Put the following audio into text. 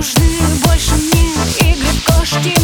нужны больше мне игры в кошки.